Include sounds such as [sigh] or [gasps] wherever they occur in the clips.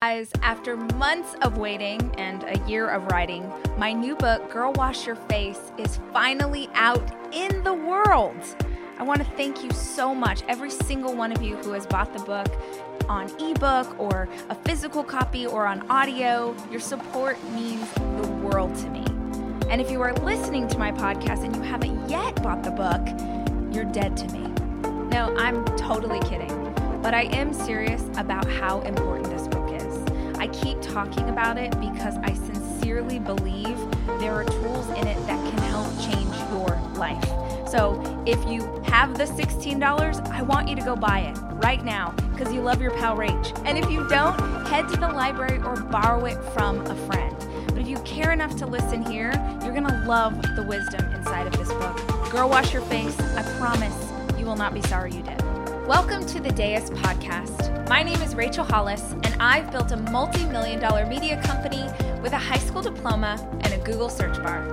Guys, after months of waiting and a year of writing, my new book, Girl Wash Your Face, is finally out in the world. I want to thank you so much, every single one of you who has bought the book on ebook or a physical copy or on audio. Your support means the world to me. And if you are listening to my podcast and you haven't yet bought the book, you're dead to me. No, I'm totally kidding. But I am serious about how important this book keep talking about it because I sincerely believe there are tools in it that can help change your life. So if you have the $16, I want you to go buy it right now because you love your pal Rach. And if you don't, head to the library or borrow it from a friend. But if you care enough to listen here, you're gonna love the wisdom inside of this book. Girl, wash your face. I promise you will not be sorry you did. Welcome to the Deus Podcast. My name is Rachel Hollis, and I've built a multi million dollar media company with a high school diploma and a Google search bar.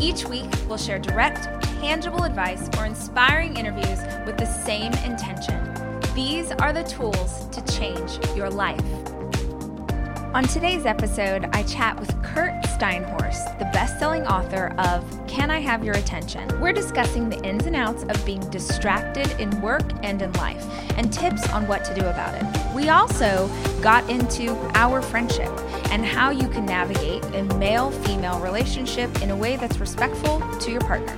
Each week, we'll share direct, tangible advice or inspiring interviews with the same intention. These are the tools to change your life. On today's episode, I chat with Curt Steinhorst, the best selling author of Can I Have Your Attention? We're discussing the ins and outs of being distracted in work and in life, and tips on what to do about it. We also got into our friendship and how you can navigate a male female relationship in a way that's respectful to your partner.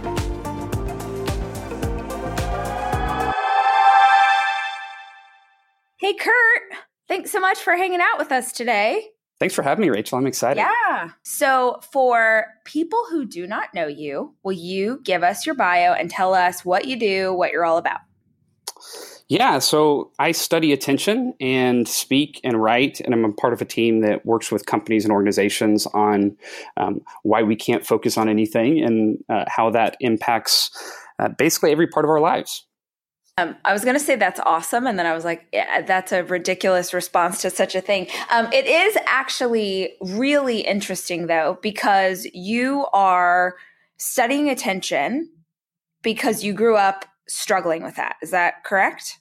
Hey, Kurt. Thanks so much for hanging out with us today. Thanks for having me, Rachel. I'm excited. Yeah. So, for people who do not know you, will you give us your bio and tell us what you do, what you're all about? Yeah, so I study attention and speak and write, and I'm a part of a team that works with companies and organizations on um, why we can't focus on anything and uh, how that impacts uh, basically every part of our lives. Um, I was going to say that's awesome. And then I was like, yeah, that's a ridiculous response to such a thing. Um, it is actually really interesting, though, because you are studying attention because you grew up struggling with that. Is that correct?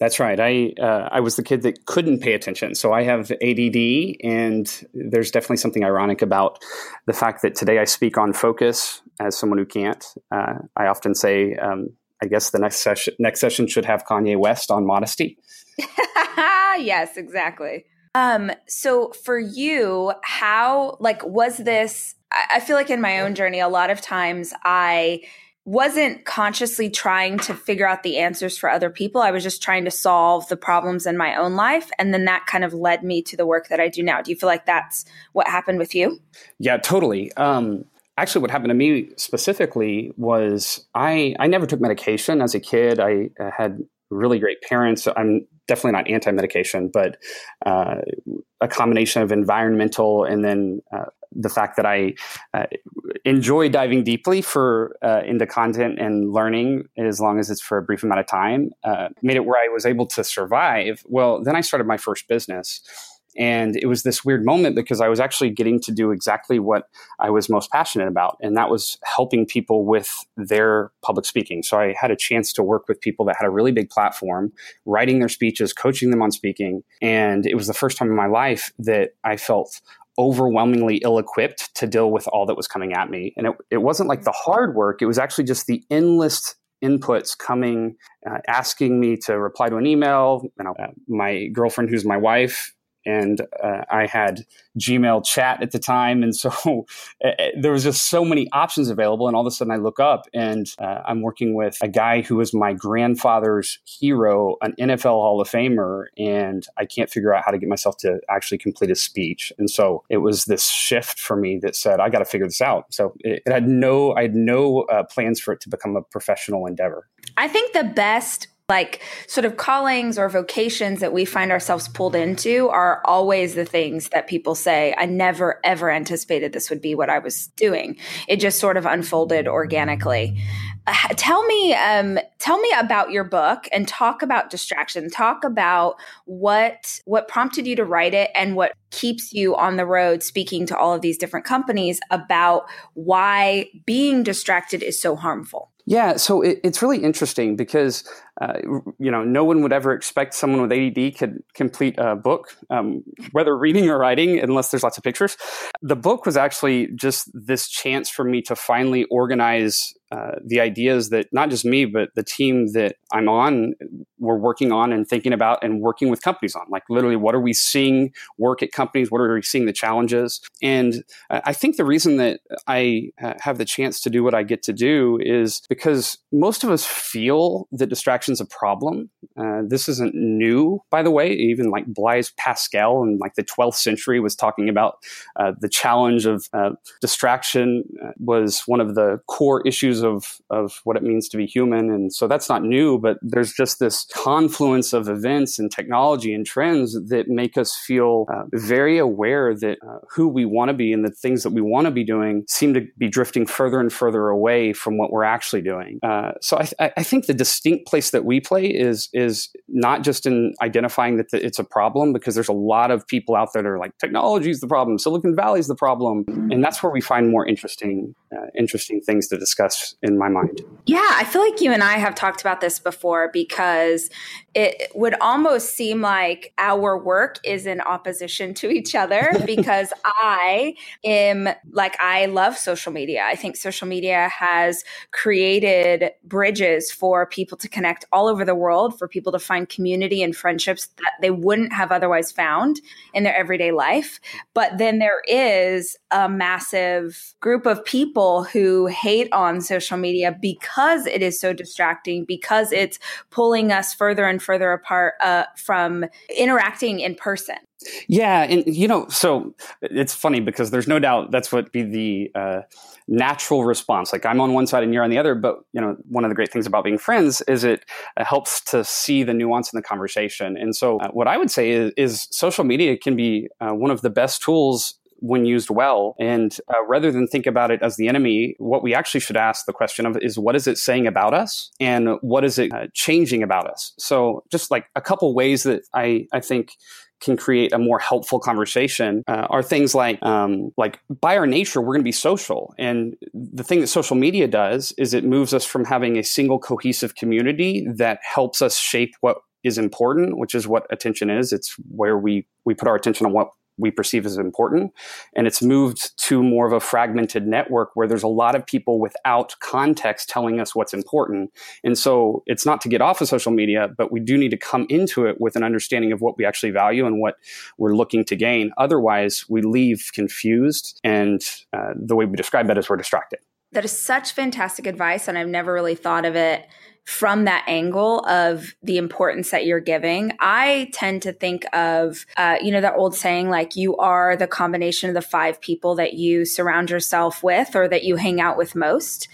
That's right. I uh, I was the kid that couldn't pay attention. So I have ADD, and there's definitely something ironic about the fact that today I speak on focus as someone who can't. Uh, I often say um, I guess the next session next session should have Kanye West on modesty. [laughs] yes, exactly. Um, so for you, how like was this? I, I feel like in my own journey, a lot of times I wasn't consciously trying to figure out the answers for other people. I was just trying to solve the problems in my own life. And then that kind of led me to the work that I do now. Do you feel like that's what happened with you? Yeah, totally. Um, actually what happened to me specifically was I I never took medication as a kid. I, I had really great parents. I'm definitely not anti-medication, but uh, a combination of environmental and then uh, the fact that I uh, enjoy diving deeply for uh, into content and learning as long as it's for a brief amount of time uh, made it where I was able to survive. Well, then I started my first business and it was this weird moment because I was actually getting to do exactly what I was most passionate about, and that was helping people with their public speaking. So I had a chance to work with people that had a really big platform, writing their speeches, coaching them on speaking. And it was the first time in my life that I felt overwhelmingly ill equipped to deal with all that was coming at me. And it, it wasn't like the hard work, it was actually just the endless inputs coming, uh, asking me to reply to an email. Know, uh, my girlfriend, who's my wife, and uh, I had Gmail chat at the time, and so uh, [laughs] there was just so many options available. And all of a sudden, I look up and uh, I'm working with a guy who was my grandfather's hero, an NFL Hall of Famer, and I can't figure out how to get myself to actually complete a speech. And so it was this shift for me that said, I got to figure this out. So it, it, had no, I had no uh, plans for it to become a professional endeavor. I think the best like sort of callings or vocations that we find ourselves pulled into are always the things that people say i never ever anticipated this would be what i was doing. It just sort of unfolded organically. Uh, tell me um, tell me about your book and talk about distraction. Talk about what what prompted you to write it and what keeps you on the road speaking to all of these different companies about why being distracted is so harmful. Yeah, so it, it's really interesting because uh, you know, no one would ever expect someone with ADD could complete a book, um, whether reading or writing, unless there's lots of pictures. The book was actually just this chance for me to finally organize uh, the ideas that not just me, but the team that I'm on, we're working on and thinking about and working with companies on. Like, literally, what are we seeing work at companies? What are we seeing the challenges? And uh, I think the reason that I uh, have the chance to do what I get to do is because most of us feel that distraction's a problem. Uh, this isn't new, by the way. Even like Blaise Pascal in like the 12th century was talking about uh, the challenge of distraction was one of the core issues of of what it means to be human and so that's not new but there's just this confluence of events and technology and trends that make us feel uh, very aware that uh, who we want to be and the things that we want to be doing seem to be drifting further and further away from what we're actually doing uh, so I, I, think the distinct place that we play is is not just in identifying that it's a problem because there's a lot of people out there that are like technology is the problem silicon valley is the problem and that's where we find more interesting uh, interesting things to discuss in my mind. Yeah, I feel like you and I have talked about this before because it would almost seem like our work is in opposition to each other [laughs] because I am like, I love social media. I think social media has created bridges for people to connect all over the world, for people to find community and friendships that they wouldn't have otherwise found in their everyday life. But then there is a massive group of people who hate on social media because it is so distracting, because it's pulling us further and further apart uh, from interacting in person. Yeah, and you know, so it's funny because there's no doubt that's what be the uh, natural response. Like I'm on one side and you're on the other, but you know, one of the great things about being friends is it uh, helps to see the nuance in the conversation. And so, uh, what I would say is, is social media can be uh, one of the best tools when used well. And uh, rather than think about it as the enemy, what we actually should ask the question of is what is it saying about us and what is it uh, changing about us? So, just like a couple ways that I, I think can create a more helpful conversation uh, are things like um, like by our nature we're going to be social and the thing that social media does is it moves us from having a single cohesive community that helps us shape what is important which is what attention is it's where we we put our attention on what we perceive as important. And it's moved to more of a fragmented network where there's a lot of people without context telling us what's important. And so it's not to get off of social media, but we do need to come into it with an understanding of what we actually value and what we're looking to gain. Otherwise, we leave confused. And uh, the way we describe that is we're distracted. That is such fantastic advice. And I've never really thought of it from that angle of the importance that you're giving. I tend to think of, uh, you know, that old saying, like, you are the combination of the five people that you surround yourself with or that you hang out with most.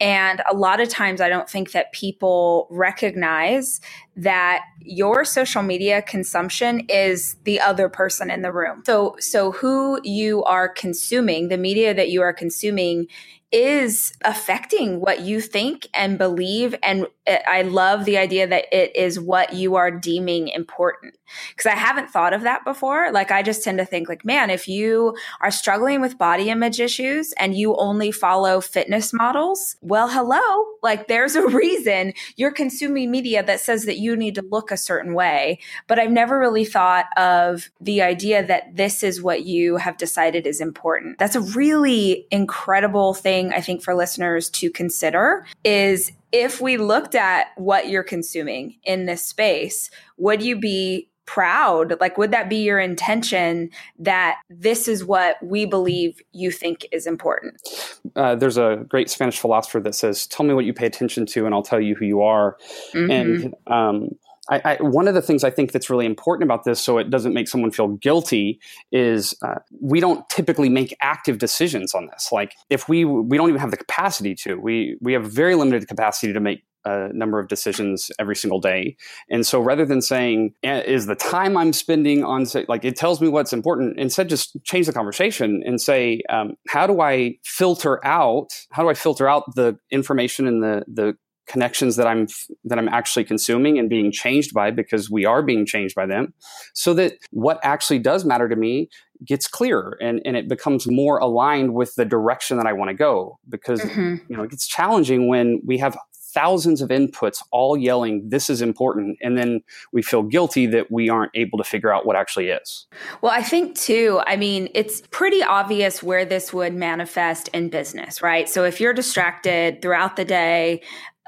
And a lot of times I don't think that people recognize that your social media consumption is the other person in the room. So so who you are consuming, the media that you are consuming is affecting what you think and believe. And uh, I love the idea that it is what you are deeming important. Because I haven't thought of that before. Like, I just tend to think, like, man, if you are struggling with body image issues and you only follow fitness models, well, hello. Like, there's a [laughs] reason you're consuming media that says that you need to look a certain way. But I've never really thought of the idea that this is what you have decided is important. That's a really incredible thing thing I think for listeners to consider is if we looked at what you're consuming in this space, would you be proud? Like, would that be your intention that this is what we believe you think is important? Uh, there's a great Spanish philosopher that says, Tell me what you pay attention to, and I'll tell you who you are. Mm-hmm. And um, I, I, one of the things I think that's really important about this, so it doesn't make someone feel guilty, is uh, we don't typically make active decisions on this. Like if we we don't even have the capacity to, we we have very limited capacity to make a number of decisions every single day. And so rather than saying, is the time I'm spending on, say, like, it tells me what's important, instead just change the conversation and say, um, how do I filter out, how do I filter out the information and the, the connections that I'm that I'm actually consuming and being changed by because we are being changed by them so that what actually does matter to me gets clearer and, and it becomes more aligned with the direction that I want to go because mm-hmm. you know it gets challenging when we have thousands of inputs all yelling, this is important. And then we feel guilty that we aren't able to figure out what actually is. Well, I think too, I mean, it's pretty obvious where this would manifest in business, right? So if you're distracted throughout the day,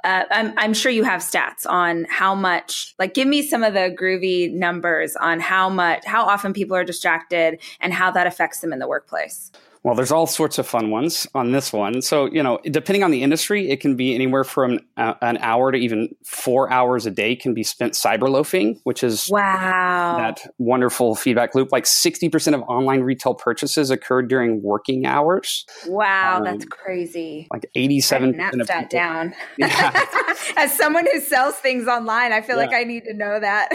uh, I'm, I'm sure you have stats on how much, like, give me some of the groovy numbers on how much, how often people are distracted and how that affects them in the workplace. Well, there's all sorts of fun ones on this one. So, you know, depending on the industry, it can be anywhere from uh, an hour to even four hours a day can be spent cyber loafing, which is wow that wonderful feedback loop. Like 60% of online retail purchases occurred during working hours. Wow, um, that's crazy. Like 87% of that people, down. [laughs] Yeah. [laughs] As someone who sells things online, I feel yeah. like I need to know that.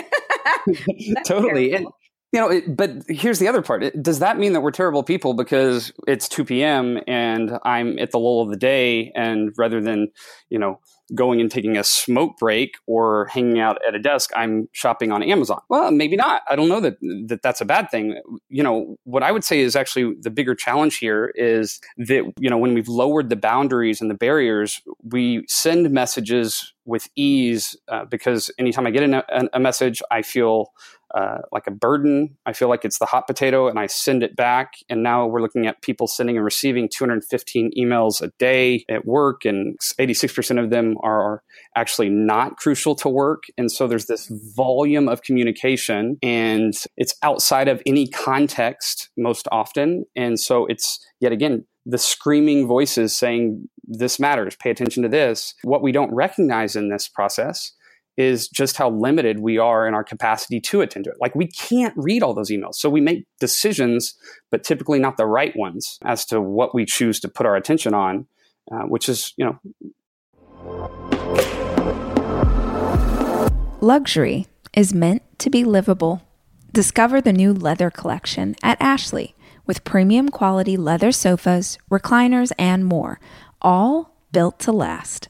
[laughs] totally. And, you know, it, but here's the other part. Does that mean that we're terrible people because it's 2 p.m. and I'm at the lull of the day, and rather than, you know, going and taking a smoke break or hanging out at a desk, I'm shopping on Amazon? Well, maybe not. I don't know that, that that's a bad thing. You know, what I would say is actually the bigger challenge here is that, you know, when we've lowered the boundaries and the barriers, we send messages with ease uh, because anytime I get a, a message, I feel uh, like a burden. I feel like it's the hot potato, and I send it back. And now we're looking at people sending and receiving 215 emails a day at work, and 86% of them are actually not crucial to work. And so there's this volume of communication, and it's outside of any context most often. And so it's yet again the screaming voices saying, This matters, pay attention to this. What we don't recognize in this process is just how limited we are in our capacity to attend to it. Like we can't read all those emails. So we make decisions, but typically not the right ones as to what we choose to put our attention on, uh, which is, you know. Luxury is meant to be livable. Discover the new leather collection at Ashley with premium quality leather sofas, recliners, and more, all built to last.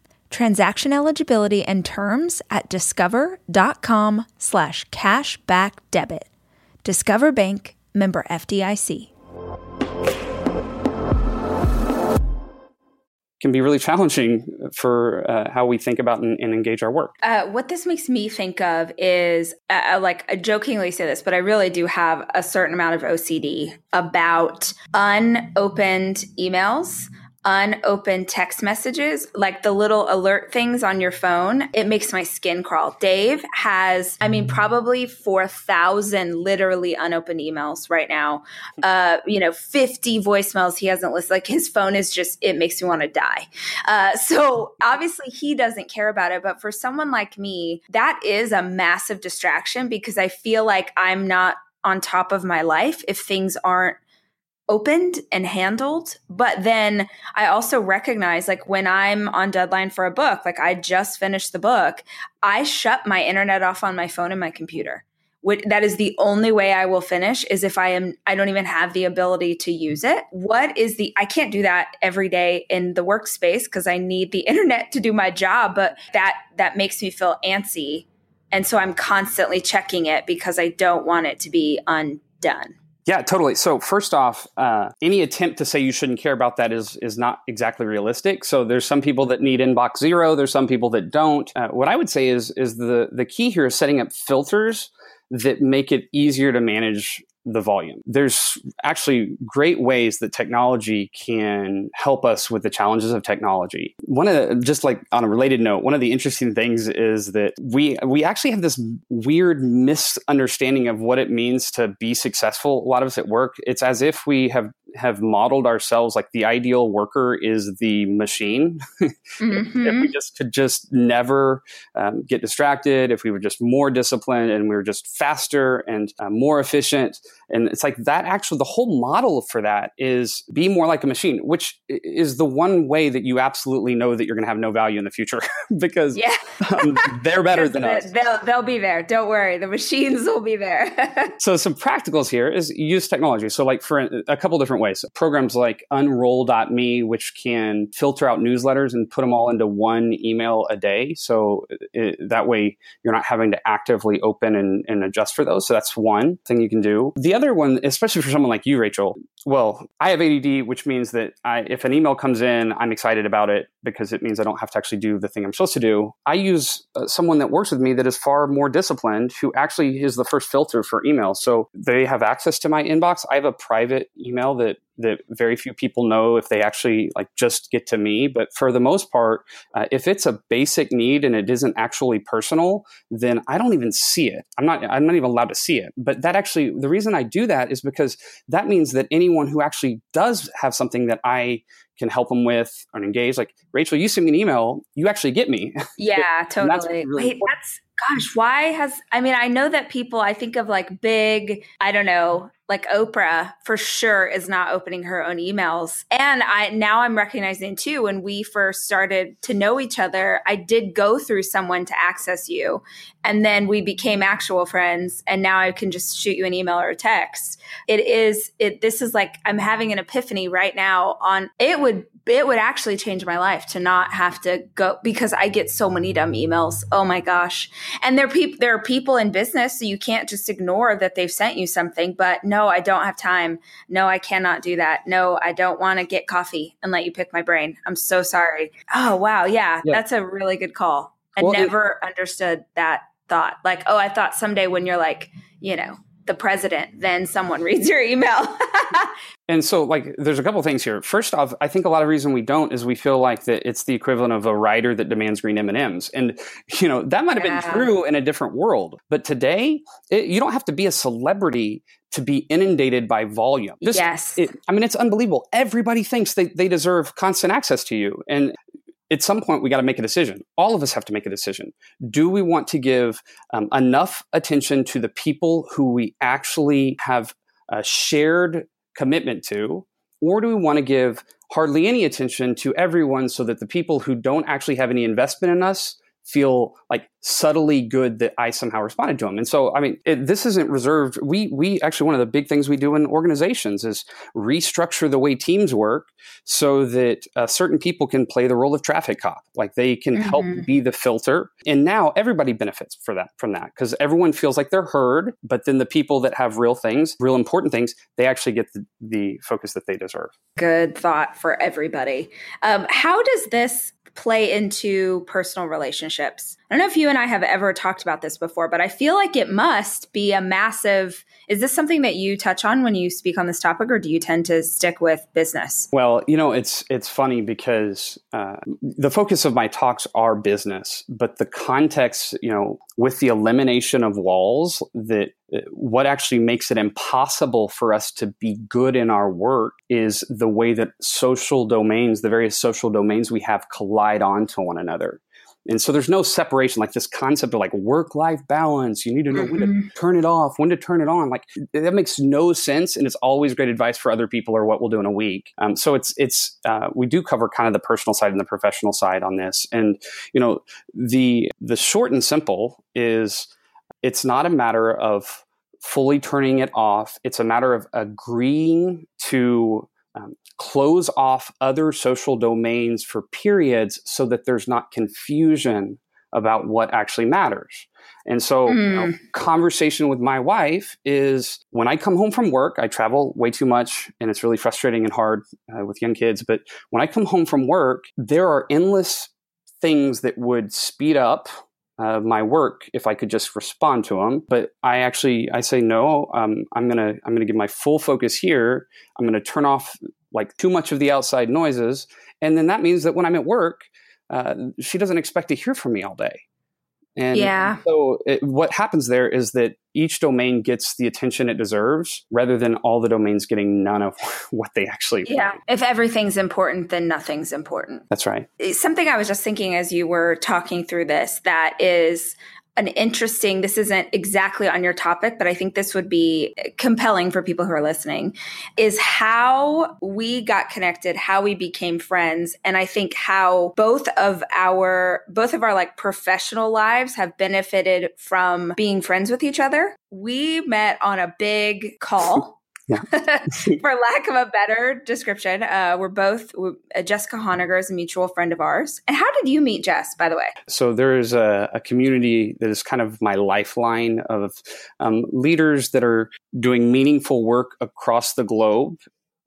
Transaction eligibility and terms at discover.com slash cashback debit. Discover Bank, member FDIC. Can be really challenging for uh, how we think about and, and engage our work. Uh, what this makes me think of is uh, uh like I jokingly say this, but I really do have a certain amount of OCD about unopened emails unopened text messages, like the little alert things on your phone, it makes my skin crawl. Dave has, I mean, probably 4,000 literally unopened emails right now. Uh, you know, 50 voicemails he hasn't listened. Like his phone is just, it makes me want to die. Uh, so obviously he doesn't care about it. But for someone like me, that is a massive distraction because I feel like I'm not on top of my life if things aren't opened and handled. But then I also recognize like when I'm on deadline for a book, like I just finished the book, I shut my internet off on my phone and my computer. That is the only way I will finish is if I am I don't even have the ability to use it. What is the I can't do that every day in the workspace because I need the [laughs] internet to do my job, but that that makes me feel antsy. And so I'm constantly checking it because I don't want it to be undone. Yeah, totally. So first off, uh, any attempt to say you shouldn't care about that is is not exactly realistic. So there's some people that need inbox zero. There's some people that don't. Uh, what I would say is is the the key here is setting up filters that make it easier to manage the volume. There's actually great ways that technology can help us with the challenges of technology. One of the, just like on a related note, one of the interesting things is that we we actually have this weird misunderstanding of what it means to be successful. A lot of us at work, it's as if we have have modeled ourselves like the ideal worker is the machine. [laughs] Mm-hmm. if we just could just never um, get distracted, if we were just more disciplined and we were just faster and uh, more efficient, and it's like that actually, the whole model for that is be more like a machine, which is the one way that you absolutely know that you're going to have no value in the future [laughs] because yeah. um, they're better than us. They'll, they'll be there. Don't worry. The machines will be there. [laughs] so, some practicals here is use technology. So, like for a couple different ways, programs like unroll.me, which can filter out newsletters and put them all into one email a day. So, it, that way you're not having to actively open and, and adjust for those. So, that's one thing you can do. The other one, especially for someone like you, Rachel, well, I have ADD, which means that I, if an email comes in, I'm excited about it because it means I don't have to actually do the thing I'm supposed to do. I use uh, someone that works with me that is far more disciplined, who actually is the first filter for email. So they have access to my inbox. I have a private email that that very few people know if they actually like just get to me. But for the most part, uh, if it's a basic need and it isn't actually personal, then I don't even see it. I'm not. I'm not even allowed to see it. But that actually, the reason I do that is because that means that anyone who actually does have something that I can help them with or engage, like Rachel, you send me an email, you actually get me. [laughs] Yeah, totally. That's really Wait, important. that's gosh, why has I mean, I know that people I think of like big, I don't know, like Oprah for sure is not opening her own emails. And I now I'm recognizing too when we first started to know each other, I did go through someone to access you. And then we became actual friends and now I can just shoot you an email or a text. It is it this is like I'm having an epiphany right now on it would it would actually change my life to not have to go because I get so many dumb emails. Oh my gosh. And there people there are people in business so you can't just ignore that they've sent you something, but no, I don't have time. No, I cannot do that. No, I don't want to get coffee and let you pick my brain. I'm so sorry. Oh wow, yeah, yeah. that's a really good call. I well, never it, understood that thought. Like, oh, I thought someday when you're like, you know, the president, then someone [laughs] reads your email. [laughs] and so, like, there's a couple things here. First off, I think a lot of reason we don't is we feel like that it's the equivalent of a writer that demands green M and M's, and you know that might have yeah. been true in a different world, but today it, you don't have to be a celebrity to be inundated by volume. This, yes. It, I mean, it's unbelievable. Everybody thinks they, they deserve constant access to you. And at some point we got to make a decision. All of us have to make a decision. Do we want to give um, enough attention to the people who we actually have a shared commitment to or do we want to give hardly any attention to everyone so that the people who don't actually have any investment in us feel like subtly good that I somehow responded to them. And so, I mean, it, this isn't reserved. We we actually one of the big things we do in organizations is restructure the way teams work so that uh, certain people can play the role of traffic cop, like they can mm-hmm. help be the filter. And now everybody benefits for that from that because everyone feels like they're heard. But then the people that have real things, real important things, they actually get the, the focus that they deserve. Good thought for everybody. Um, how does this play into personal relationships. I don't know if you and I have ever talked about this before, but I feel like it must be a massive. Is this something that you touch on when you speak on this topic, or do you tend to stick with business? Well, you know, it's it's funny because uh, the focus of my talks are business, but the context, you know, with the elimination of walls, that uh, what actually makes it impossible for us to be good in our work is the way that social domains, the various social domains we have, collide onto one another. And so there's no separation, like this concept of like work life balance. You need to know mm-hmm. when to mm-hmm. turn it off, when to turn it on. Like that makes no sense. And it's always great advice for other people or what we'll do in a week. Um, so it's, it's, uh, we do cover kind of the personal side and the professional side on this. And, you know, the, the short and simple is it's not a matter of fully turning it off. It's a matter of agreeing to um, close off other social domains for periods so that there's not confusion about what actually matters. And so, mm. you know, hmm. conversation with my wife is when I come home from work, I travel way too much and it's really frustrating and hard uh, with young kids. But when I come home from work, there are endless things that would speed up uh, my work if I could just respond to them. But I actually I say no. Um, I'm gonna I'm gonna give my full focus here. I'm gonna turn off like too much of the outside noises, and then that means that when I'm at work, uh, she doesn't expect to hear from me all day. And yeah. so it, what happens there is that each domain gets the attention it deserves rather than all the domains getting none of [laughs] what they actually Yeah. Want. If everything's important, then nothing's important. That's right. Something I was just thinking as you were talking through this that is an interesting this isn't exactly on your topic but i think this would be compelling for people who are listening is how we got connected how we became friends and i think how both of our both of our like professional lives have benefited from being friends with each other. We met on a big call yeah. [laughs] For lack of a better description, uh, we're both uh, Jessica Honegger is a mutual friend of ours. And how did you meet Jess, by the way? So there's a, a community that is kind of my lifeline of um, leaders that are doing meaningful work across the globe,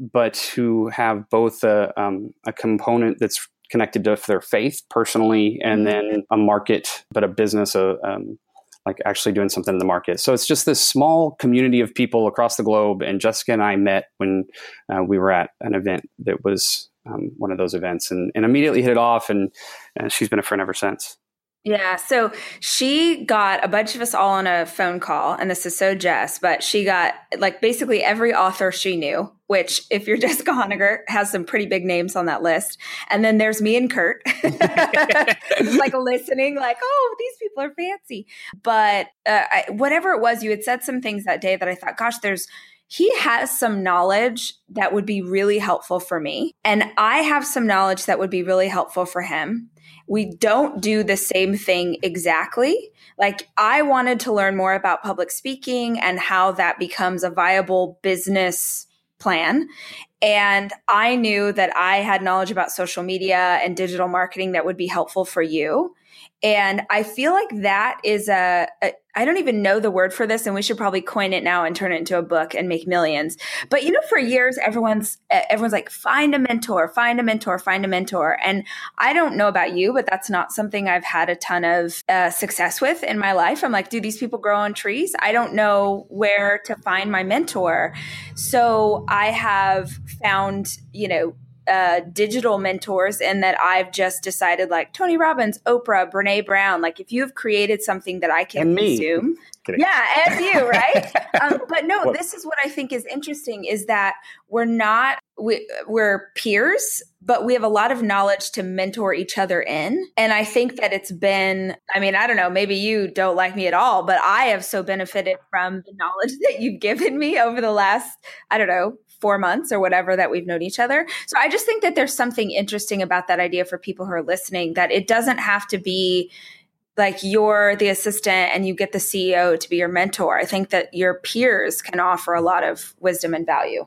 but who have both a, um, a component that's connected to their faith personally, and mm-hmm. then a market, but a business, a um, like actually doing something in the market. So it's just this small community of people across the globe. And Jessica and I met when uh, we were at an event that was um, one of those events and, and immediately hit it off. And, and she's been a friend ever since. Yeah. So she got a bunch of us all on a phone call, and this is so Jess, but she got like basically every author she knew, which, if you're [laughs] Jessica Honegger, has some pretty big names on that list. And then there's me and Curt, [laughs] like listening, like, oh, these people are fancy. But uh, I, whatever it was, you had said some things that day that I thought, gosh, there's, he has some knowledge that would be really helpful for me. And I have some knowledge that would be really helpful for him we don't do the same thing exactly. Like, I wanted to learn more about public speaking and how that becomes a viable business plan. And I knew that I had knowledge about social media and digital marketing that would be helpful for you. And I feel like that is a, a I don't even know the word for this, and we should probably coin it now and turn it into a book and make millions. But you know, for years, everyone's everyone's like, find a mentor, find a mentor, find a mentor. And I don't know about you, but that's not something I've had a ton of uh, success with in my life. I'm like, do these people grow on trees? I don't know where to find my mentor. So I have found, you know, uh, digital mentors and that I've just decided like Tony Robbins, Oprah, Brene Brown. Like if you've created something that I can consume. [laughs] Yeah, and you, right? [laughs] um, but no, what? this is what I think is interesting is that we're not we, we're peers, but we have a lot of knowledge to mentor each other in. And I think that it's been, I mean, I don't know, maybe you don't like me at all, but I have so benefited from the knowledge [laughs] that you've given me over the last, I don't know, four months or whatever that we've known each other. So I just think that there's something interesting about that idea for people who are listening that it doesn't have to be like you're the assistant and you get the CEO to be your mentor. I think that your peers can offer a lot of wisdom and value.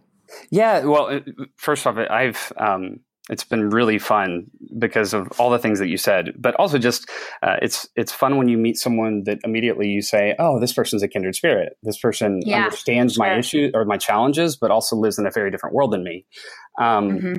Yeah, well, uh, first off, I've um, it's been really fun because of all the things that you said but also just uh, it's it's fun when you meet someone that immediately you say oh this person's a kindred spirit this person yeah, understands sure. my issues or my challenges but also lives in a very different world than me um, mm-hmm.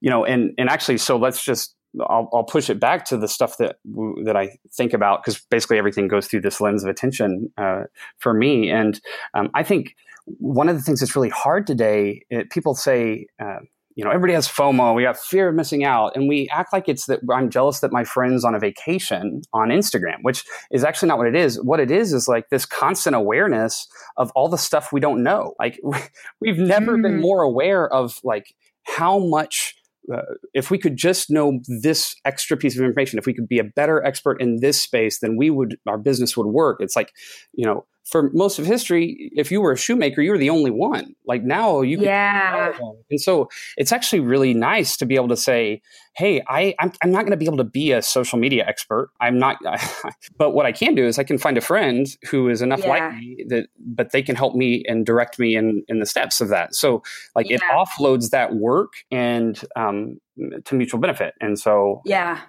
you know and and actually so let's just I'll, I'll, push it back to the stuff that that I think about because basically everything goes through this lens of attention uh, for me, and um, I think one of the things that's really hard today. It, people say, uh, you know, everybody has FOMO. We got fear of missing out. And we act like it's that I'm jealous that my friend's on a vacation on Instagram, which is actually not what it is. What it is is like this constant awareness of all the stuff we don't know. Like [laughs] we've never mm-hmm. been more aware of like how much uh, if we could just know this extra piece of information, if we could be a better expert in this space, then we would, our business would work. It's like, you know, for most of history, if you were a shoemaker, you were the only one. Like now, you yeah. And so it's actually really nice to be able to say, "Hey, I I'm, I'm not going to be able to be a social media expert. I'm not, [laughs] but what I can do is I can find a friend who is enough yeah. like me that, but they can help me and direct me in in the steps of that. So like yeah. it offloads that work and um, to mutual benefit. And so yeah,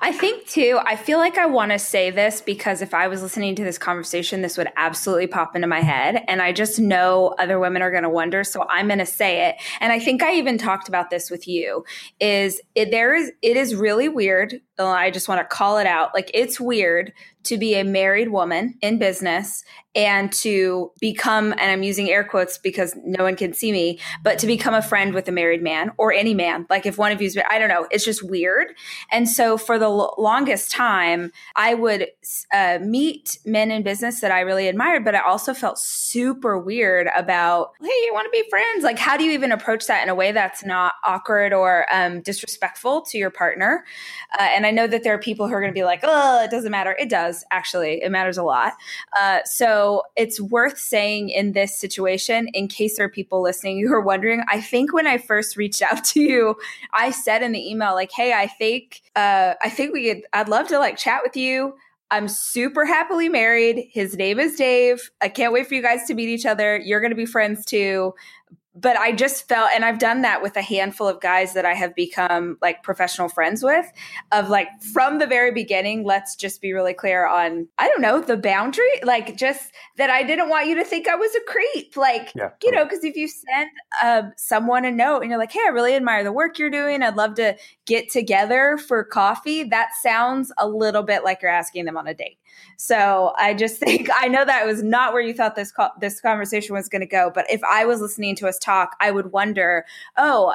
I think too, I feel like I want to say this because if I was listening to this conversation, this would absolutely pop into my head. And I just know other women are going to wonder. So I'm going to say it. And I think I even talked about this with you is it, there is, it is really weird. I just want to call it out. Like it's weird to be a married woman in business and to become, and I'm using air quotes because no one can see me, but to become a friend with a married man or any man. Like if one of you's, I don't know, it's just weird. And so for the l- longest time, I would uh, meet men in business that I really admired, but I also felt super weird about, hey, you want to be friends? Like, how do you even approach that in a way that's not awkward or um, disrespectful to your partner? Uh, and I know that there are people who are going to be like, oh, it doesn't matter. It does, actually. It matters a lot. Uh, so it's worth saying in this situation, in case there are people listening [laughs] who are wondering, I think when I first reached out to you, I said in the email, like, hey, I think, uh, I think we could, I'd love to like chat with you. I'm super happily married. His name is Dave. I can't wait for you guys to meet each other. You're going to be friends too but I just felt, and I've done that with a handful of guys that I have become like professional friends with, of like from the very beginning, let's just be really clear on, I don't know, the boundary, like just that I didn't want you to think I was a creep. Like, yeah, you know, because if you send uh, someone a note and you're like, hey, I really admire the work you're doing, I'd love to get together for coffee, that sounds a little bit like you're asking them on a date. So I just [laughs] think I know that was not where you thought this co- this conversation was going to go, but if I was listening to us talk, I would wonder, oh,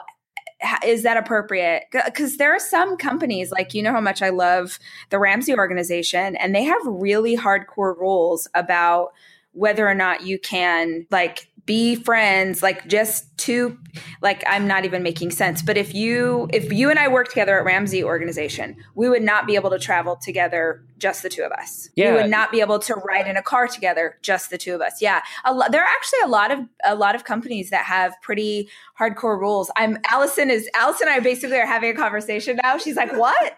is that appropriate? Because there are some companies, like you know how much I love the Ramsey organization, and they have really hardcore rules about whether or not you can like be friends like just two like i'm not even making sense but if you if you and i work together at ramsey organization we would not be able to travel together just the two of us. Yeah. we would not be able to ride in a car together just the two of us. Yeah. Lo- there are actually a lot of a lot of companies that have pretty hardcore rules. I'm allison is allison and i basically are having a conversation now. She's like what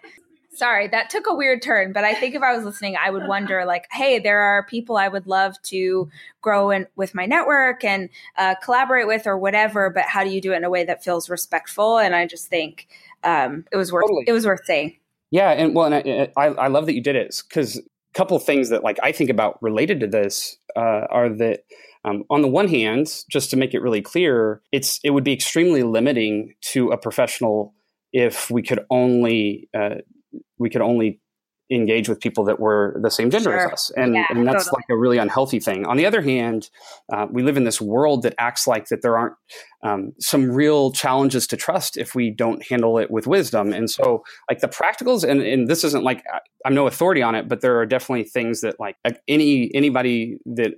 sorry that took a weird turn but i think if i was listening i would wonder like hey there are people i would love to grow in with my network and uh, collaborate with or whatever but how do you do it in a way that feels respectful and i just think um, it was worth totally. it was worth saying yeah and well and i, I love that you did it because a couple things that like i think about related to this uh, are that um, on the one hand just to make it really clear it's it would be extremely limiting to a professional if we could only uh, we could only engage with people that were the same gender sure. as us and, yeah, and that's totally. like a really unhealthy thing on the other hand uh, we live in this world that acts like that there aren't um, some real challenges to trust if we don't handle it with wisdom and so like the practicals and, and this isn't like i'm no authority on it but there are definitely things that like any anybody that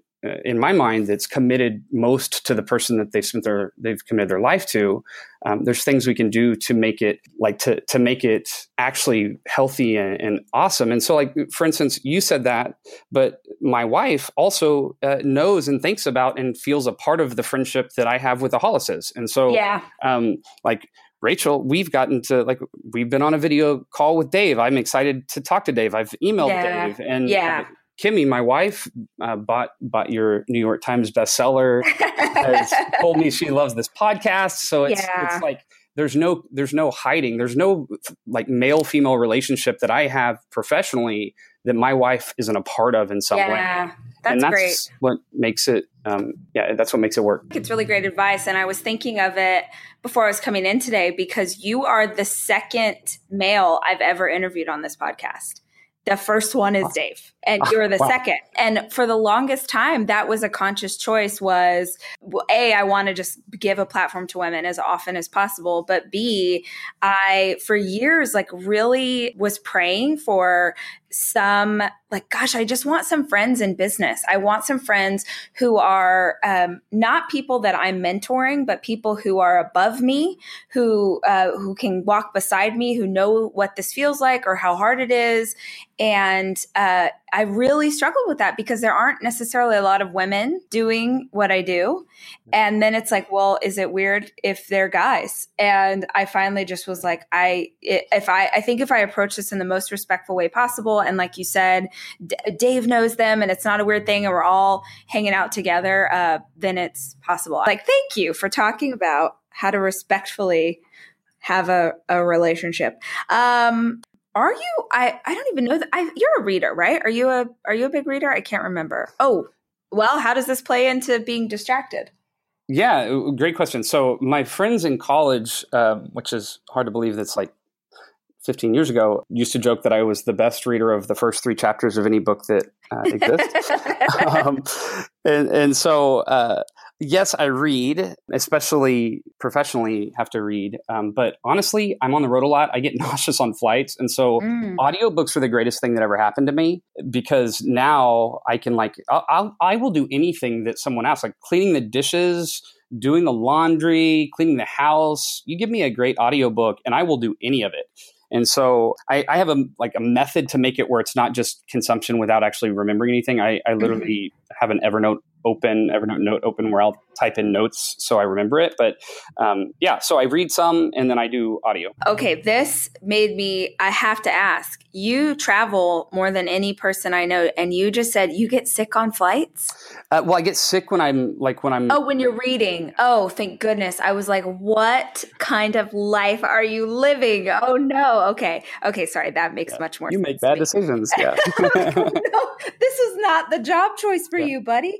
in my mind that's committed most to the person that they've spent their they've committed their life to um, there's things we can do to make it like to to make it actually healthy and, and awesome and so like for instance you said that but my wife also uh, knows and thinks about and feels a part of the friendship that i have with the hollises and so yeah um, like Rachel, we've gotten to like we've been on a video call with Dave. I'm excited to talk to Dave. I've emailed yeah. Dave, and yeah. Kimmy, my wife, uh, bought bought your New York Times bestseller. has [laughs] told me she loves this podcast, so it's yeah. it's like there's no there's no hiding. There's no like male female relationship that I have professionally that my wife isn't a part of in some yeah, way. That's, and that's great. what makes it um, yeah, that's what makes it work. It's really great advice. And I was thinking of it before I was coming in today because you are the second male I've ever interviewed on this podcast. The first one is Dave, and ah, you're the wow. second. And for the longest time, that was a conscious choice. Was well, a I want to just give a platform to women as often as possible, but b I for years like really was praying for some like gosh i just want some friends in business. I want some friends who are um, not people that i'm mentoring but people who are above me who uh, who can walk beside me who know what this feels like or how hard it is. And uh, I really struggled with that because there aren't necessarily a lot of women doing what I do. And then it's like, well, is it weird if they're guys? And I finally just was like, I, if I, I think if I approach this in the most respectful way possible, and like you said, D- Dave knows them and it's not a weird thing and we're all hanging out together, uh, then it's possible. Like, thank you for talking about how to respectfully have a, a relationship. Um, are you? I I don't even know that. I, you're a reader, right? Are you a Are you a big reader? I can't remember. Oh, well, how does this play into being distracted? Yeah, great question. So my friends in college, um, which is hard to believe, that's like 15 years ago, used to joke that I was the best reader of the first three chapters of any book that uh, exists. [laughs] [laughs] um, and, and so, uh, yes, I read, especially professionally, have to read. Um, but honestly, I'm on the road a lot. I get [laughs] nauseous on flights. And so mm. audiobooks are the greatest thing that ever happened to me because now I can, like, I'll, I'll, I will do anything that someone asks, like cleaning the dishes, doing the laundry, cleaning the house. You give me a great audiobook and I will do any of it. And so I, I, have a like a method to make it where it's not just consumption without actually remembering anything. I, I literally mm-hmm. have an Evernote open, Evernote note open where I'll type in notes so I remember it. But um, yeah, so I read some and then I do audio. Okay, this made me, I have to ask you travel more than any person I know, and you just said you get sick on flights? Uh, well, I get sick when I'm like when I'm. Oh, when you're reading. Oh, thank goodness. I was like, what kind of life are you living? Oh, no. Okay. Okay. Sorry. That makes yeah. much more you sense. You make bad decisions. Yeah. [laughs] no, this is not the job choice for yeah. you, buddy.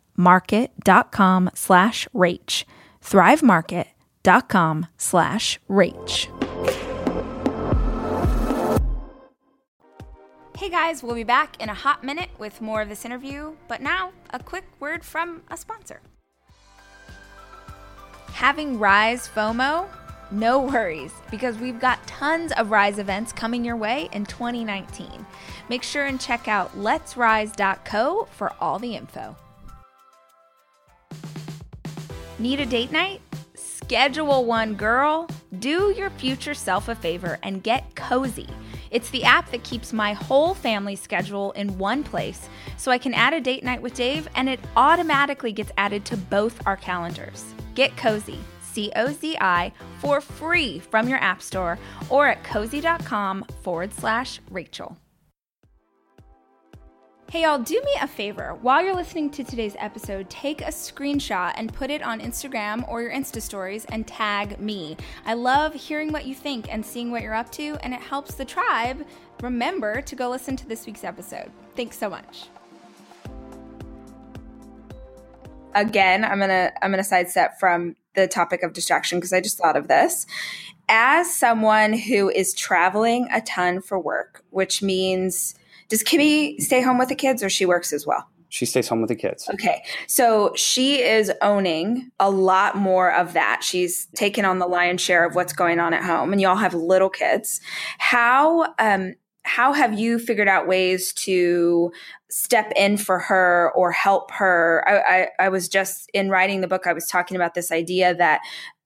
market.com slash rach. thrivemarket.com slash rach. Hey guys, we'll be back in a hot minute with more of this interview, but now a quick word from a sponsor. Having Rise FOMO? No worries, because we've got tons of Rise events coming your way in 2019. Make sure and check out letsrise.co for all the info. Need a date night? Schedule one, girl. Do your future self a favor and get cozy. It's the app that keeps my whole family schedule in one place so I can add a date night with Dave and it automatically gets added to both our calendars. Get Cozi, C O Z I, for free from your app store or at cozi.com forward slash Rachel. Hey, y'all, do me a favor. While you're listening to today's episode, take a screenshot and put it on Instagram or your Insta stories and tag me. I love hearing what you think and seeing what you're up to, and it helps the tribe remember to go listen to this week's episode. Thanks so much. Again, I'm gonna I'm gonna sidestep from the topic of distraction because I just thought of this. As someone who is traveling a ton for work, which means does Kimmy stay home with the kids or she works as well? She stays home with the kids. Okay. So she is owning a lot more of that. She's taken on the lion's share of what's going on at home, and y'all have little kids. How, um, how have you figured out ways to step in for her or help her? I, I, I was just in writing the book, I was talking about this idea that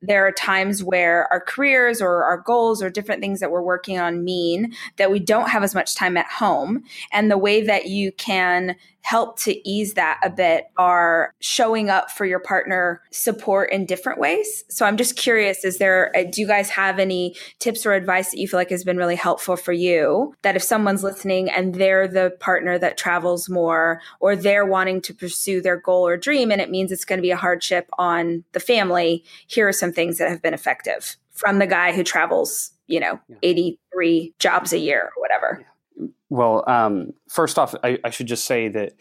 there are times where our careers or our goals or different things that we're working on mean that we don't have as much time at home. And the way that you can help to ease that a bit are showing up for your partner support in different ways. So I'm just curious is there uh, do you guys have any tips or advice that you feel like has been really helpful for you that if someone's listening and they're the partner that travels more or they're wanting to pursue their goal or dream and it means it's going to be a hardship on the family, here are some things that have been effective from the guy who travels, you know, yeah. 83 jobs a year or whatever. Yeah. Well, um, first off, I, I, should just say that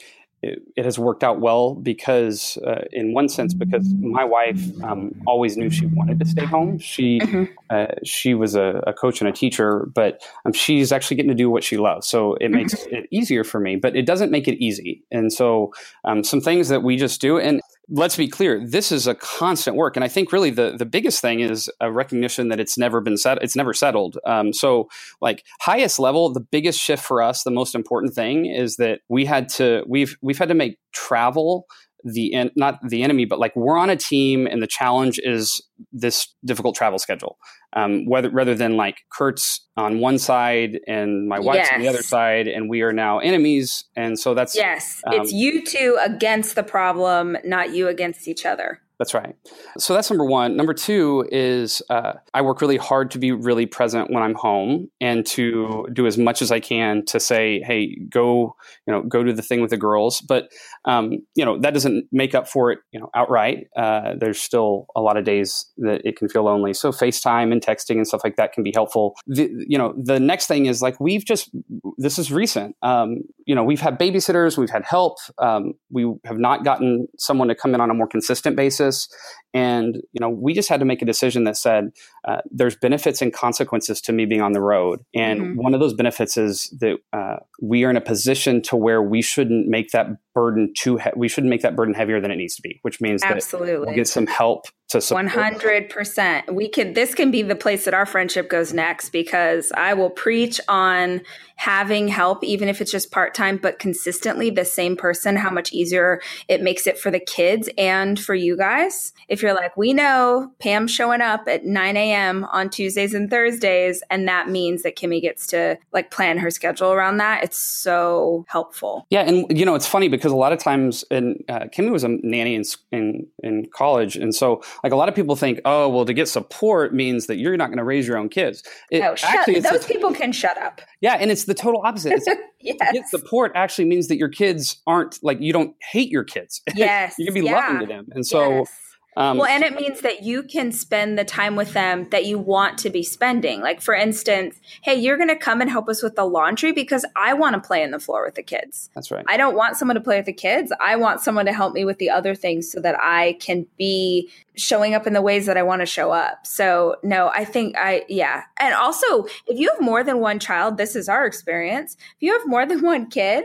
it, it has worked out well because, uh, in one sense, because my wife um, always knew she wanted to stay home. She mm-hmm. uh, she was a, a, coach and a teacher, but um, she's actually getting to do what she loves. So it makes mm-hmm. it easier for me, but it doesn't make it easy. And so um, some things that we just do, and let's be clear this is a constant work. And i think really the, the biggest thing is a recognition that it's never been set it's never settled. Um, so like highest level the biggest shift for us the most important thing is that we had to we've we've had to make travel the en- not the enemy, but like we're on a team, and the challenge is this difficult travel schedule. Um, whether rather than like Curt's on one side and my wife's yes. on the other side, and we are now enemies, and so that's yes, um, it's you two against the problem, not you against each other. That's right. So that's number one. Number two is uh, I work really hard to be really present when I'm home and to do as much as I can to say, "Hey, go, you know, go do the thing with the girls." But um, you know, that doesn't make up for it, you know, outright. Uh, there's still a lot of days that it can feel lonely. So FaceTime and texting and stuff like that can be helpful. The, you know, the next thing is like we've just this is recent. Um, you know, we've had babysitters, we've had help. Um, we have not gotten someone to come in on a more consistent basis basis. And you know, we just had to make a decision that said uh, there's benefits and consequences to me being on the road, and mm-hmm. one of those benefits is that uh, we are in a position to where we shouldn't make that burden too. He- we shouldn't make that burden heavier than it needs to be, which means absolutely that we'll get some help to support. One hundred percent. We can. This can be the place that our friendship goes next because I will preach on having help, even if it's just part time, but consistently the same person. How much easier it makes it for the kids and for you guys. If you're like, we know Pam showing up at nine a.m. on Tuesdays and Thursdays, and that means that Kimmy gets to like plan her schedule around that. It's so helpful. Yeah, and you know it's funny because a lot of times, and uh, Kimmy was a nanny in, in in college, and so like a lot of people think, oh, well, to get support means that you're not going to raise your own kids. It, oh, actually, those a, people can shut up. Yeah, and it's the total opposite. [laughs] yes. get support actually means that your kids aren't like you don't hate your kids. [laughs] Yes, you can be yeah. loving to them, and so. Yes um, well, and it means that you can spend the time with them that you want to be spending. Like, for instance, hey, you're going to come and help us with the laundry because I want to play in the floor with the kids. That's right. I don't want someone to play with the kids. I want someone to help me with the other things so that I can be showing up in the ways that I want to show up. So, no, I think I, yeah. And also, if you have more than one child, this is our experience. If you have more than one kid,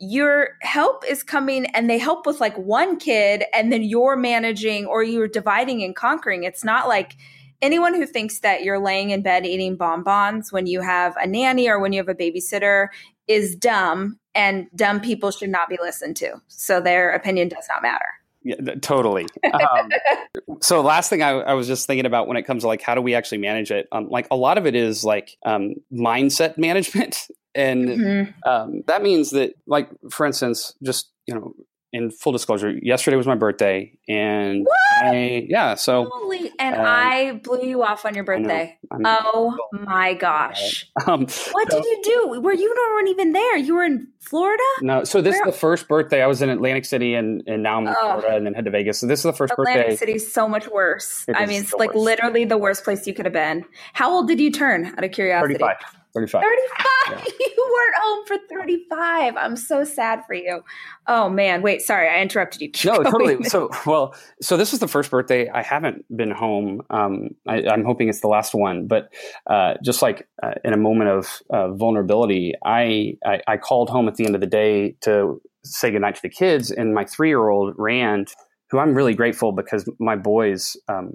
your help is coming and they help with like one kid and then you're managing or you're dividing and conquering. It's not like anyone who thinks that you're laying in bed eating bonbons when you have a nanny or when you have a babysitter is dumb and dumb people should not be listened to. So their opinion does not matter. Yeah, totally. Um, [laughs] so last thing I, I, was just thinking about when it comes to like how do we actually manage it? Um, like a lot of it is like um, mindset [laughs] management and mm-hmm. um, that means that like for instance just you know in full disclosure yesterday was my birthday and? I, yeah so Holy, and um, i blew you off on your birthday I know, I know. oh my gosh [laughs] um, what so, did you do were you weren't even there you were in florida no so this Where? is the first birthday i was in atlantic city and, and now i'm in oh. florida and then head to vegas so this is the first atlantic birthday City is so much worse i mean it's like worst. literally the worst place you could have been how old did you turn out of curiosity 35 35. 35. Yeah. [laughs] You weren't home for 35. I'm so sad for you. Oh man, wait, sorry, I interrupted you. [laughs] Keep no, going. totally. So, well, so this is the first birthday I haven't been home. Um, I, am hoping it's the last one, but uh, just like uh, in a moment of uh, vulnerability, I, I, I called home at the end of the day to say goodnight to the kids, and my three year old Rand, who I'm really grateful because my boys um,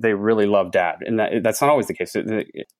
they really love dad. And that, that's not always the case.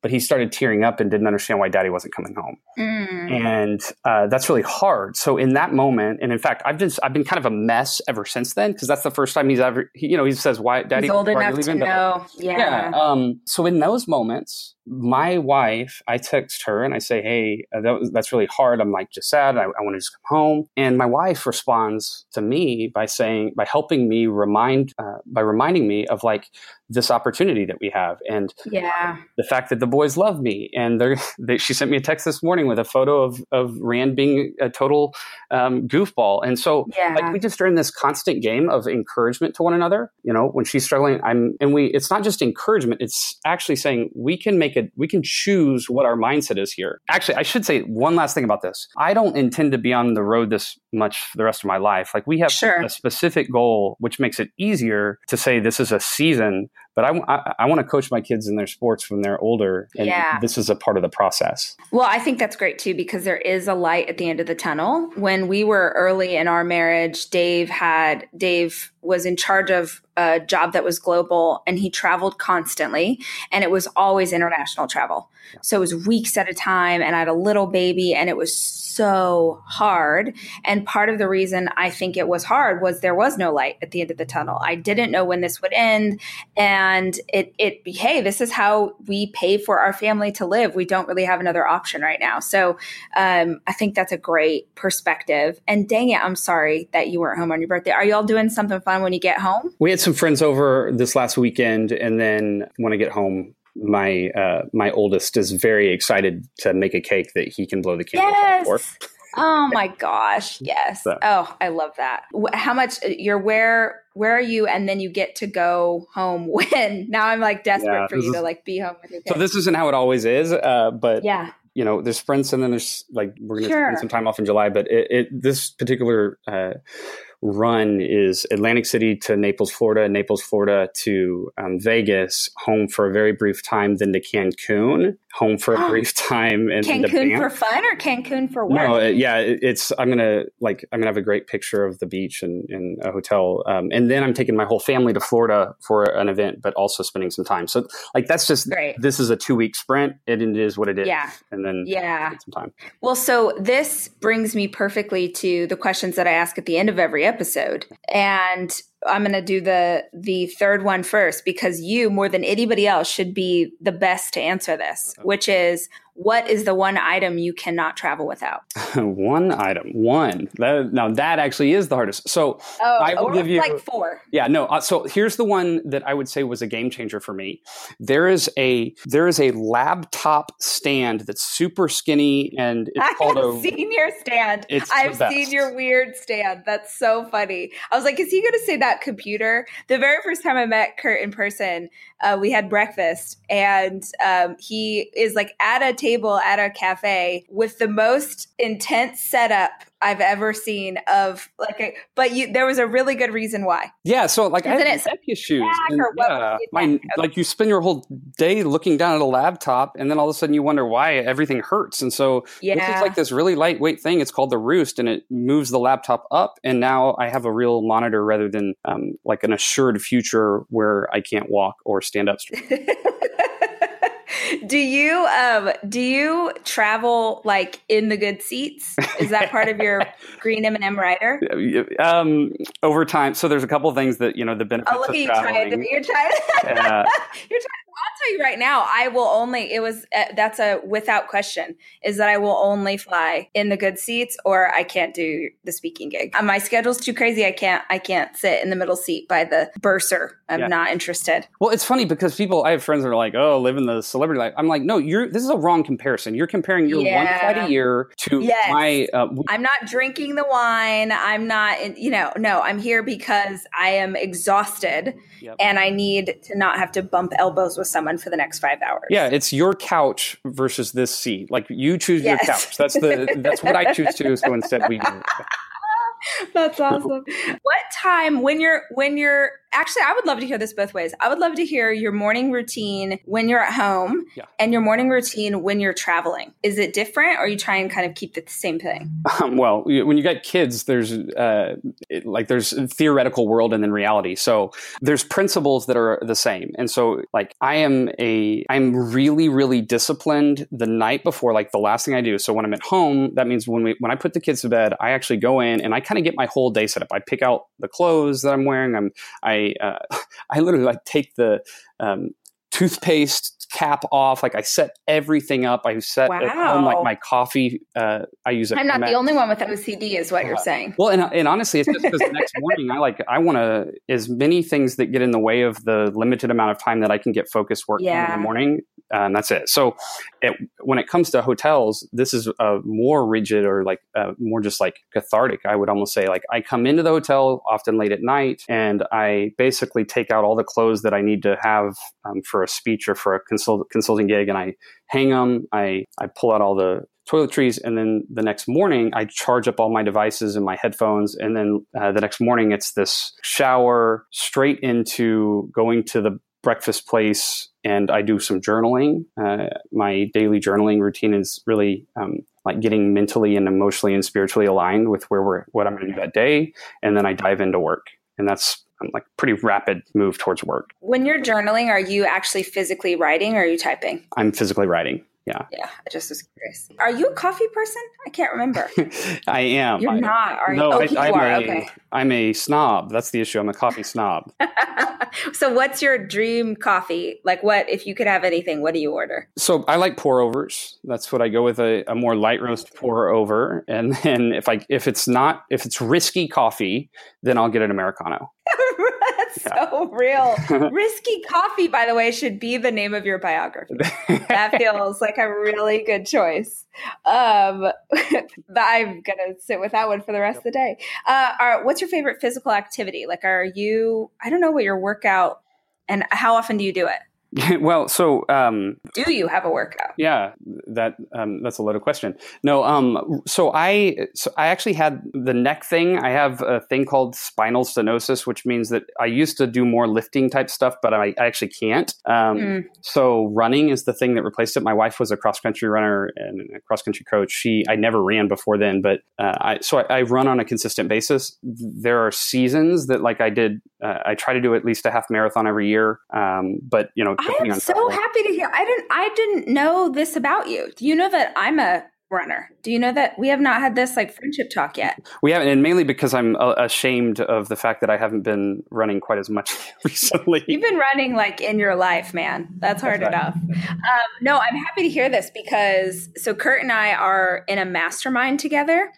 But he started tearing up and didn't understand why daddy wasn't coming home. Mm. and uh, that's really hard. So in that moment and in fact i've just i've been kind of a mess ever since then because that's the first time he's ever he, you know he says why daddy he's old enough to know. Yeah, yeah. um, so in those moments my wife, I text her and I say, Hey, uh, that was, that's really hard. I'm like just sad. I, I want to just come home. And my wife responds to me by saying, by helping me remind, uh, by reminding me of like this opportunity that we have. And yeah, the fact that the boys love me. And they're, [laughs] they, she sent me a text this morning with a photo of, of Rand being a total um, goofball. And so yeah. like we just are in this constant game of encouragement to one another. You know, when she's struggling, I'm, and we, it's not just encouragement, it's actually saying we can make a we can choose what our mindset is here. Actually, I should say one last thing about this. I don't intend to be on the road this much for the rest of my life. Like we have sure. a specific goal, which makes it easier to say this is a season but I, I, I want to coach my kids in their sports when they're older. And yeah. this is a part of the process. Well, I think that's great too, because there is a light at the end of the tunnel. When we were early in our marriage, Dave had, Dave was in charge of a job that was global and he traveled constantly and it was always international travel. So it was weeks at a time and I had a little baby and it was so hard. And part of the reason I think it was hard was there was no light at the end of the tunnel. I didn't know when this would end. And it, it, hey, this is how we pay for our family to live. We don't really have another option right now. So um, I think that's a great perspective. And dang it, I'm sorry that you weren't home on your birthday. Are y'all doing something fun when you get home? We had some friends over this last weekend. And then when I get home, my uh, my oldest is very excited to make a cake that he can blow the candles yes! for. Oh my gosh [laughs] yes so. oh i love that how much uh, you're where where are you and then you get to go home [laughs] when now i'm like desperate yeah, for you is, to like be home with your kids. so this isn't how it always is uh, but yeah you know there's sprints and then there's like we're gonna sure. spend some time off in july but it, it this particular uh, run is Atlantic City to Naples, Florida, Naples, Florida to um, Vegas, home for a very brief time, then to Cancun, home for a [gasps] brief time, and Cancun for fun or Cancun for work? No, uh, yeah, it's I'm gonna like I'm gonna have a great picture of the beach and, and a hotel, um, and then I'm taking my whole family to Florida for an event, but also spending some time. So like that's just Great. this is a two week sprint, and it is what it is. Yeah. and then Yeah. some time. Well, so this brings me perfectly to the questions that I ask at the end of every episode. And I'm going to do the the third one first because you more than anybody else should be the best to answer this, which is what is the one item you cannot travel without? [laughs] one item, one. That, now that actually is the hardest. So Oh, I will give you- like four. Yeah, no. Uh, so here's the one that I would say was a game changer for me. There is a there is a laptop stand that's super skinny and it's I called have a seen your stand. It's I've seen your weird stand. That's so funny. I was like, is he going to say that computer? The very first time I met Curt in person, uh, we had breakfast, and um, he is like at a table at a cafe with the most intense setup I've ever seen of like a. But you, there was a really good reason why. yeah. So like I Isn't have it some neck issues. and, yeah, my, like you spend your whole day looking down at a laptop, and then all of a sudden you wonder why everything hurts. And so yeah. this is like this really lightweight thing. It's called the Roost, and it moves the laptop up. And now I have a real monitor rather than um, like an assured future where I can't walk or stand up straight. [laughs] do you um do you travel like in the good seats? Is that part of your [laughs] green M and m rider? um, over time. So there's a couple of things that you know the benefits Oh, look of at you trying to. [laughs] You're trying. Uh, you're trying. I'll tell you right now. I will only. It was. Uh, that's a without question. Is that I will only fly in the good seats, or I can't do the speaking gig. Uh, my schedule's too crazy. I can't. I can't sit in the middle seat by the bursar. I'm Yeah. not interested. Well, it's funny because people, I have friends that are like, "Oh, living the celebrity life." I'm like, "No, you're. This is a wrong comparison. You're comparing your one Yeah. flight a year to Yes. my. Uh, w- I'm not drinking the wine. I'm not. in- You know. No. I'm here because I am exhausted, Yep. and I need to not have to bump elbows with someone for the next five hours. yeah, it's your couch versus this seat. Like you choose Yes. your couch. That's the. That's what I choose to. So instead, we. do [laughs] That's awesome. what time when you're when you're actually I would love to hear this both ways. I would love to hear your morning routine when you're at home Yeah. and your morning routine when you're traveling. Is it different or you try and kind of keep the same thing? Um, [laughs] well, when you got kids, there's uh, it, like there's theoretical world and then reality. So there's principles that are the same. And so like I am a I'm really really disciplined the night before. Like the last thing I do. So when I'm at home, that means when we when I put the kids to bed, I actually go in and I kind of get my whole day set up. I pick out the clothes that I'm wearing. I'm I uh, [laughs] I literally like take the um, toothpaste cap off. Like I set everything up. I set at home like my coffee. Uh, I use a I'm not the only one with OCD is what you're Uh, saying. well, and, and honestly, it's just because the next morning I like I want to as many things that get in the way of the limited amount of time that I can get focused work done in the morning, and that's it. So, it, when it comes to hotels, this is uh, more rigid or like uh, more just like cathartic. I would almost say like I come into the hotel often late at night, and I basically take out all the clothes that I need to have um, for a speech or for a consult- consulting gig, and I hang them. I I pull out all the toiletries and then the next morning i charge up all my devices and my headphones and then uh, the next morning it's this shower straight into going to the breakfast place and i do some journaling uh, my daily journaling routine is really um, like getting mentally and emotionally and spiritually aligned with where we're what i'm going to do that day and then i dive into work and that's like pretty rapid move towards work When you're journaling, are you actually physically writing or are you typing? i'm physically writing yeah Yeah, I just was curious. Are you a coffee person? I can't remember. [laughs] i am You're I- not, are you? no, oh, I, you I'm, are. a, Okay. I'm a snob. That's the issue. I'm a coffee snob. [laughs] so what's your dream coffee? Like what if you could have anything, what do you order? So I like pour overs. That's what I go with a, a more light roast pour over. And then if I if it's not if it's risky coffee, then I'll get an americano. [laughs] That's so real. [laughs] Risky coffee, by the way, should be the name of your biography. That [laughs] feels like a really good choice. Um, [laughs] I'm gonna sit with that one for the rest of the day. Uh, are, what's your favorite physical activity? Like, are you? I don't know what your workout and how often do you do it? [laughs] well, so um, do you have a workout? Yeah, that um, that's a loaded question. No, um, so I so I actually had the neck thing. I have a thing called spinal stenosis, which means that I used to do more lifting type stuff, but I, I actually can't. Um, mm. So running is the thing that replaced it. My wife was a cross country runner and a cross country coach. She I never ran before then, but uh, I so I, I, run on a consistent basis. There are seasons that like I did. Uh, I try to do at least a half marathon every year, um, but you know I am so happy to hear. I didn't. I didn't know this about you. Do you know that I'm a runner? Do you know that we have not had this like friendship talk yet? We haven't, and mainly because I'm uh, ashamed of the fact that I haven't been running quite as much [laughs] recently. You've been running like in your life, man. That's hard That's enough. Um, no, I'm happy to hear this because so Curt and I are in a mastermind together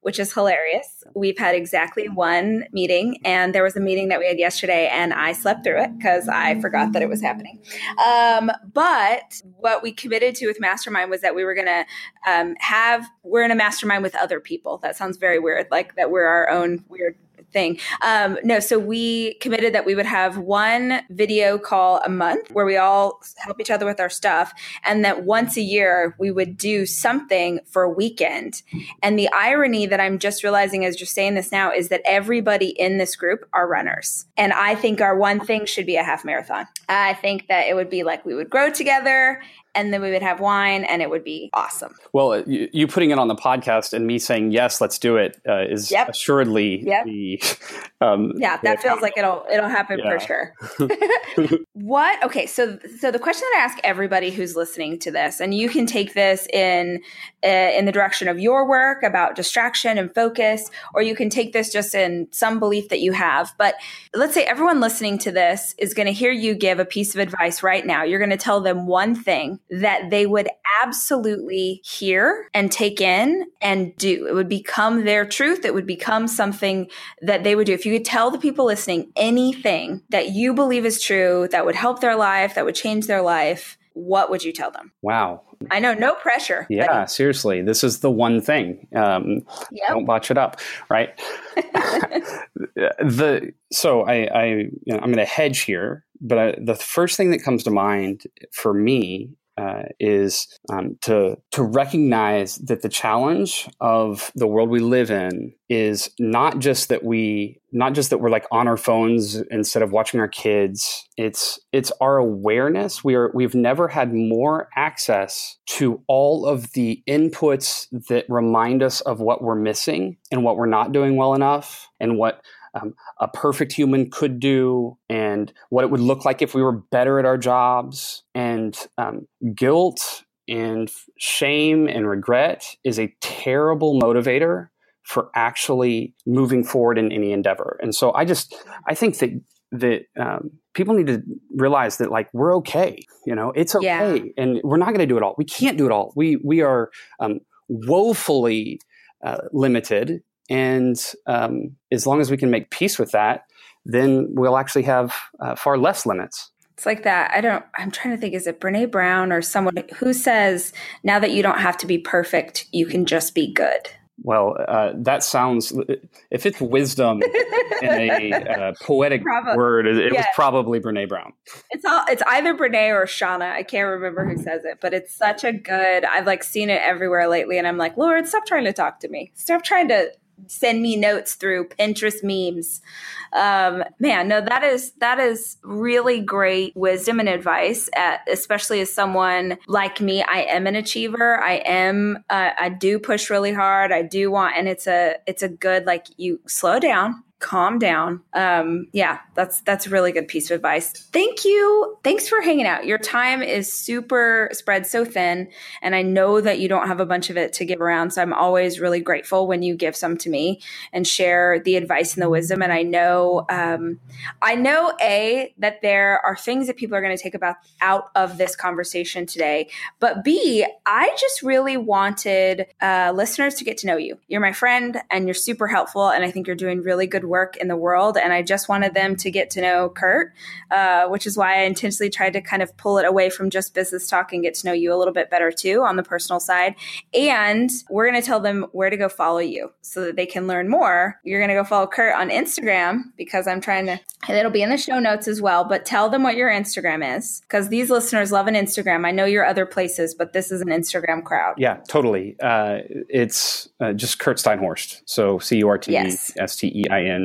which is hilarious. We've had exactly one meeting, and there was a meeting that we had yesterday, and I slept through it because I forgot that it was happening. Um, but what we committed to with Mastermind was that we were going to um, have, we're in a mastermind with other people. That sounds very weird, like that we're our own weird thing. Um, no, so we committed that we would have one video call a month where we all help each other with our stuff, and that once a year we would do something for a weekend. And the irony that I'm just realizing as you're saying this now is that everybody in this group are runners. And I think our one thing should be a half marathon. I think that it would be like we would grow together and then we would have wine and it would be awesome. Well, you, you putting it on the podcast and me saying yes, let's do it uh, is yep. assuredly yep. the um, yeah that feels like it'll it'll happen yeah. for sure. [laughs] [laughs] what? Okay, so so the question that I ask everybody who's listening to this, and you can take this in uh, in the direction of your work about distraction and focus, or you can take this just in some belief that you have. But let's say everyone listening to this is going to hear you give a piece of advice right now. You're going to tell them one thing that they would absolutely hear and take in and do. It would become their truth. It would become something that they would do. If you could tell the people listening anything that you believe is true, that would help their life, that would change their life, what would you tell them? Wow. I know, no pressure. Yeah, buddy. seriously. This is the one thing. Um, yep. Don't botch it up, right? the so I, I you know, I'm going to hedge here, but I, the first thing that comes to mind for me uh, is um, to to recognize that the challenge of the world we live in is not just that we not just that we're like on our phones instead of watching our kids. It's it's our awareness. We are we've never had more access to all of the inputs that remind us of what we're missing and what we're not doing well enough and what um, a perfect human could do and what it would look like if we were better at our jobs. And um, guilt and shame and regret is a terrible motivator for actually moving forward in any endeavor. And so I just, I think that that um, people need to realize that like we're okay you know it's okay yeah. and we're not going to do it all we can't do it all we we are um, woefully uh, limited and um, as long as we can make peace with that, then we'll actually have uh, far less limits. It's like that. I don't, I'm trying to think, is it Brene Brown or someone who says, now that you don't have to be perfect, you can just be good? Well, uh, that sounds, if it's wisdom [laughs] in a uh, poetic probably, word, it, it was probably Brene Brown. It's all, it's either Brene or Shauna. I can't remember who says it, but it's such a good, I've like seen it everywhere lately. And I'm like, Lord, stop trying to talk to me. Stop trying to send me notes through Pinterest memes. Um, man, no, that is that is really great wisdom and advice, at, especially as someone like me. I am an achiever. I am. Uh, I do push really hard. I do want, and it's a it's a good like you slow down calm down. Um, yeah, that's that's a really good piece of advice. Thank you. Thanks for hanging out. Your time is super spread so thin, and I know that you don't have a bunch of it to give around. So I'm always really grateful when you give some to me and share the advice and the wisdom. And I know, um, I know a that there are things that people are going to take about out of this conversation today. But b, I just really wanted uh, listeners to get to know you. You're my friend, and you're super helpful, and I think you're doing really good work in the world. And I just wanted them to get to know Curt, uh, which is why I intentionally tried to kind of pull it away from just business talk and get to know you a little bit better too on the personal side. And we're going to tell them where to go follow you so that they can learn more. You're going to go follow Curt on Instagram because I'm trying to, and it'll be in the show notes as well. But tell them what your Instagram is because these listeners love an Instagram. I know you're other places, but this is an Instagram crowd. Yeah, totally. Uh, it's uh, just Curt Steinhorst. So C U R T S T E I N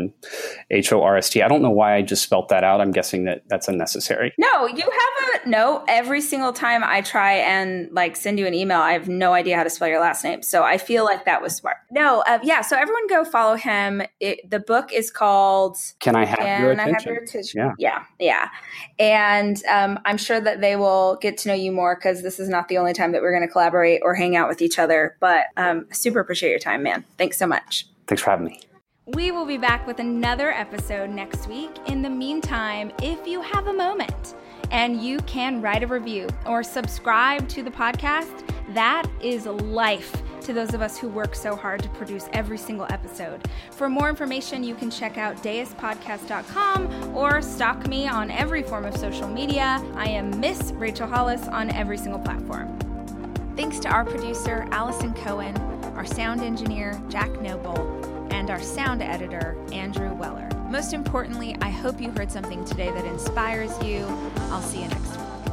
H O R S T. I don't know why I just spelt that out. I'm guessing that that's unnecessary. No, you have a no. Every single time I try and like send you an email, I have no idea how to spell your last name. So I feel like that was smart. No, uh, yeah. So everyone go follow him. It, the book is called Can I Have, Can your, attention? I have your attention? Yeah, yeah, yeah. And um, I'm sure that they will get to know you more because this is not the only time that we're going to collaborate or hang out with each other. But um, super appreciate your time, man. Thanks so much. Thanks for having me. We will be back with another episode next week. In the meantime, if you have a moment and you can write a review or subscribe to the podcast, that is life to those of us who work so hard to produce every single episode. For more information, you can check out deuspodcast.com or stalk me on every form of social media. I am Miss Rachel Hollis on every single platform. Thanks to our producer, Allison Cohen, our sound engineer, Jack Noble and our sound editor, Andrew Weller. Most importantly, I hope you heard something today that inspires you. I'll see you next week.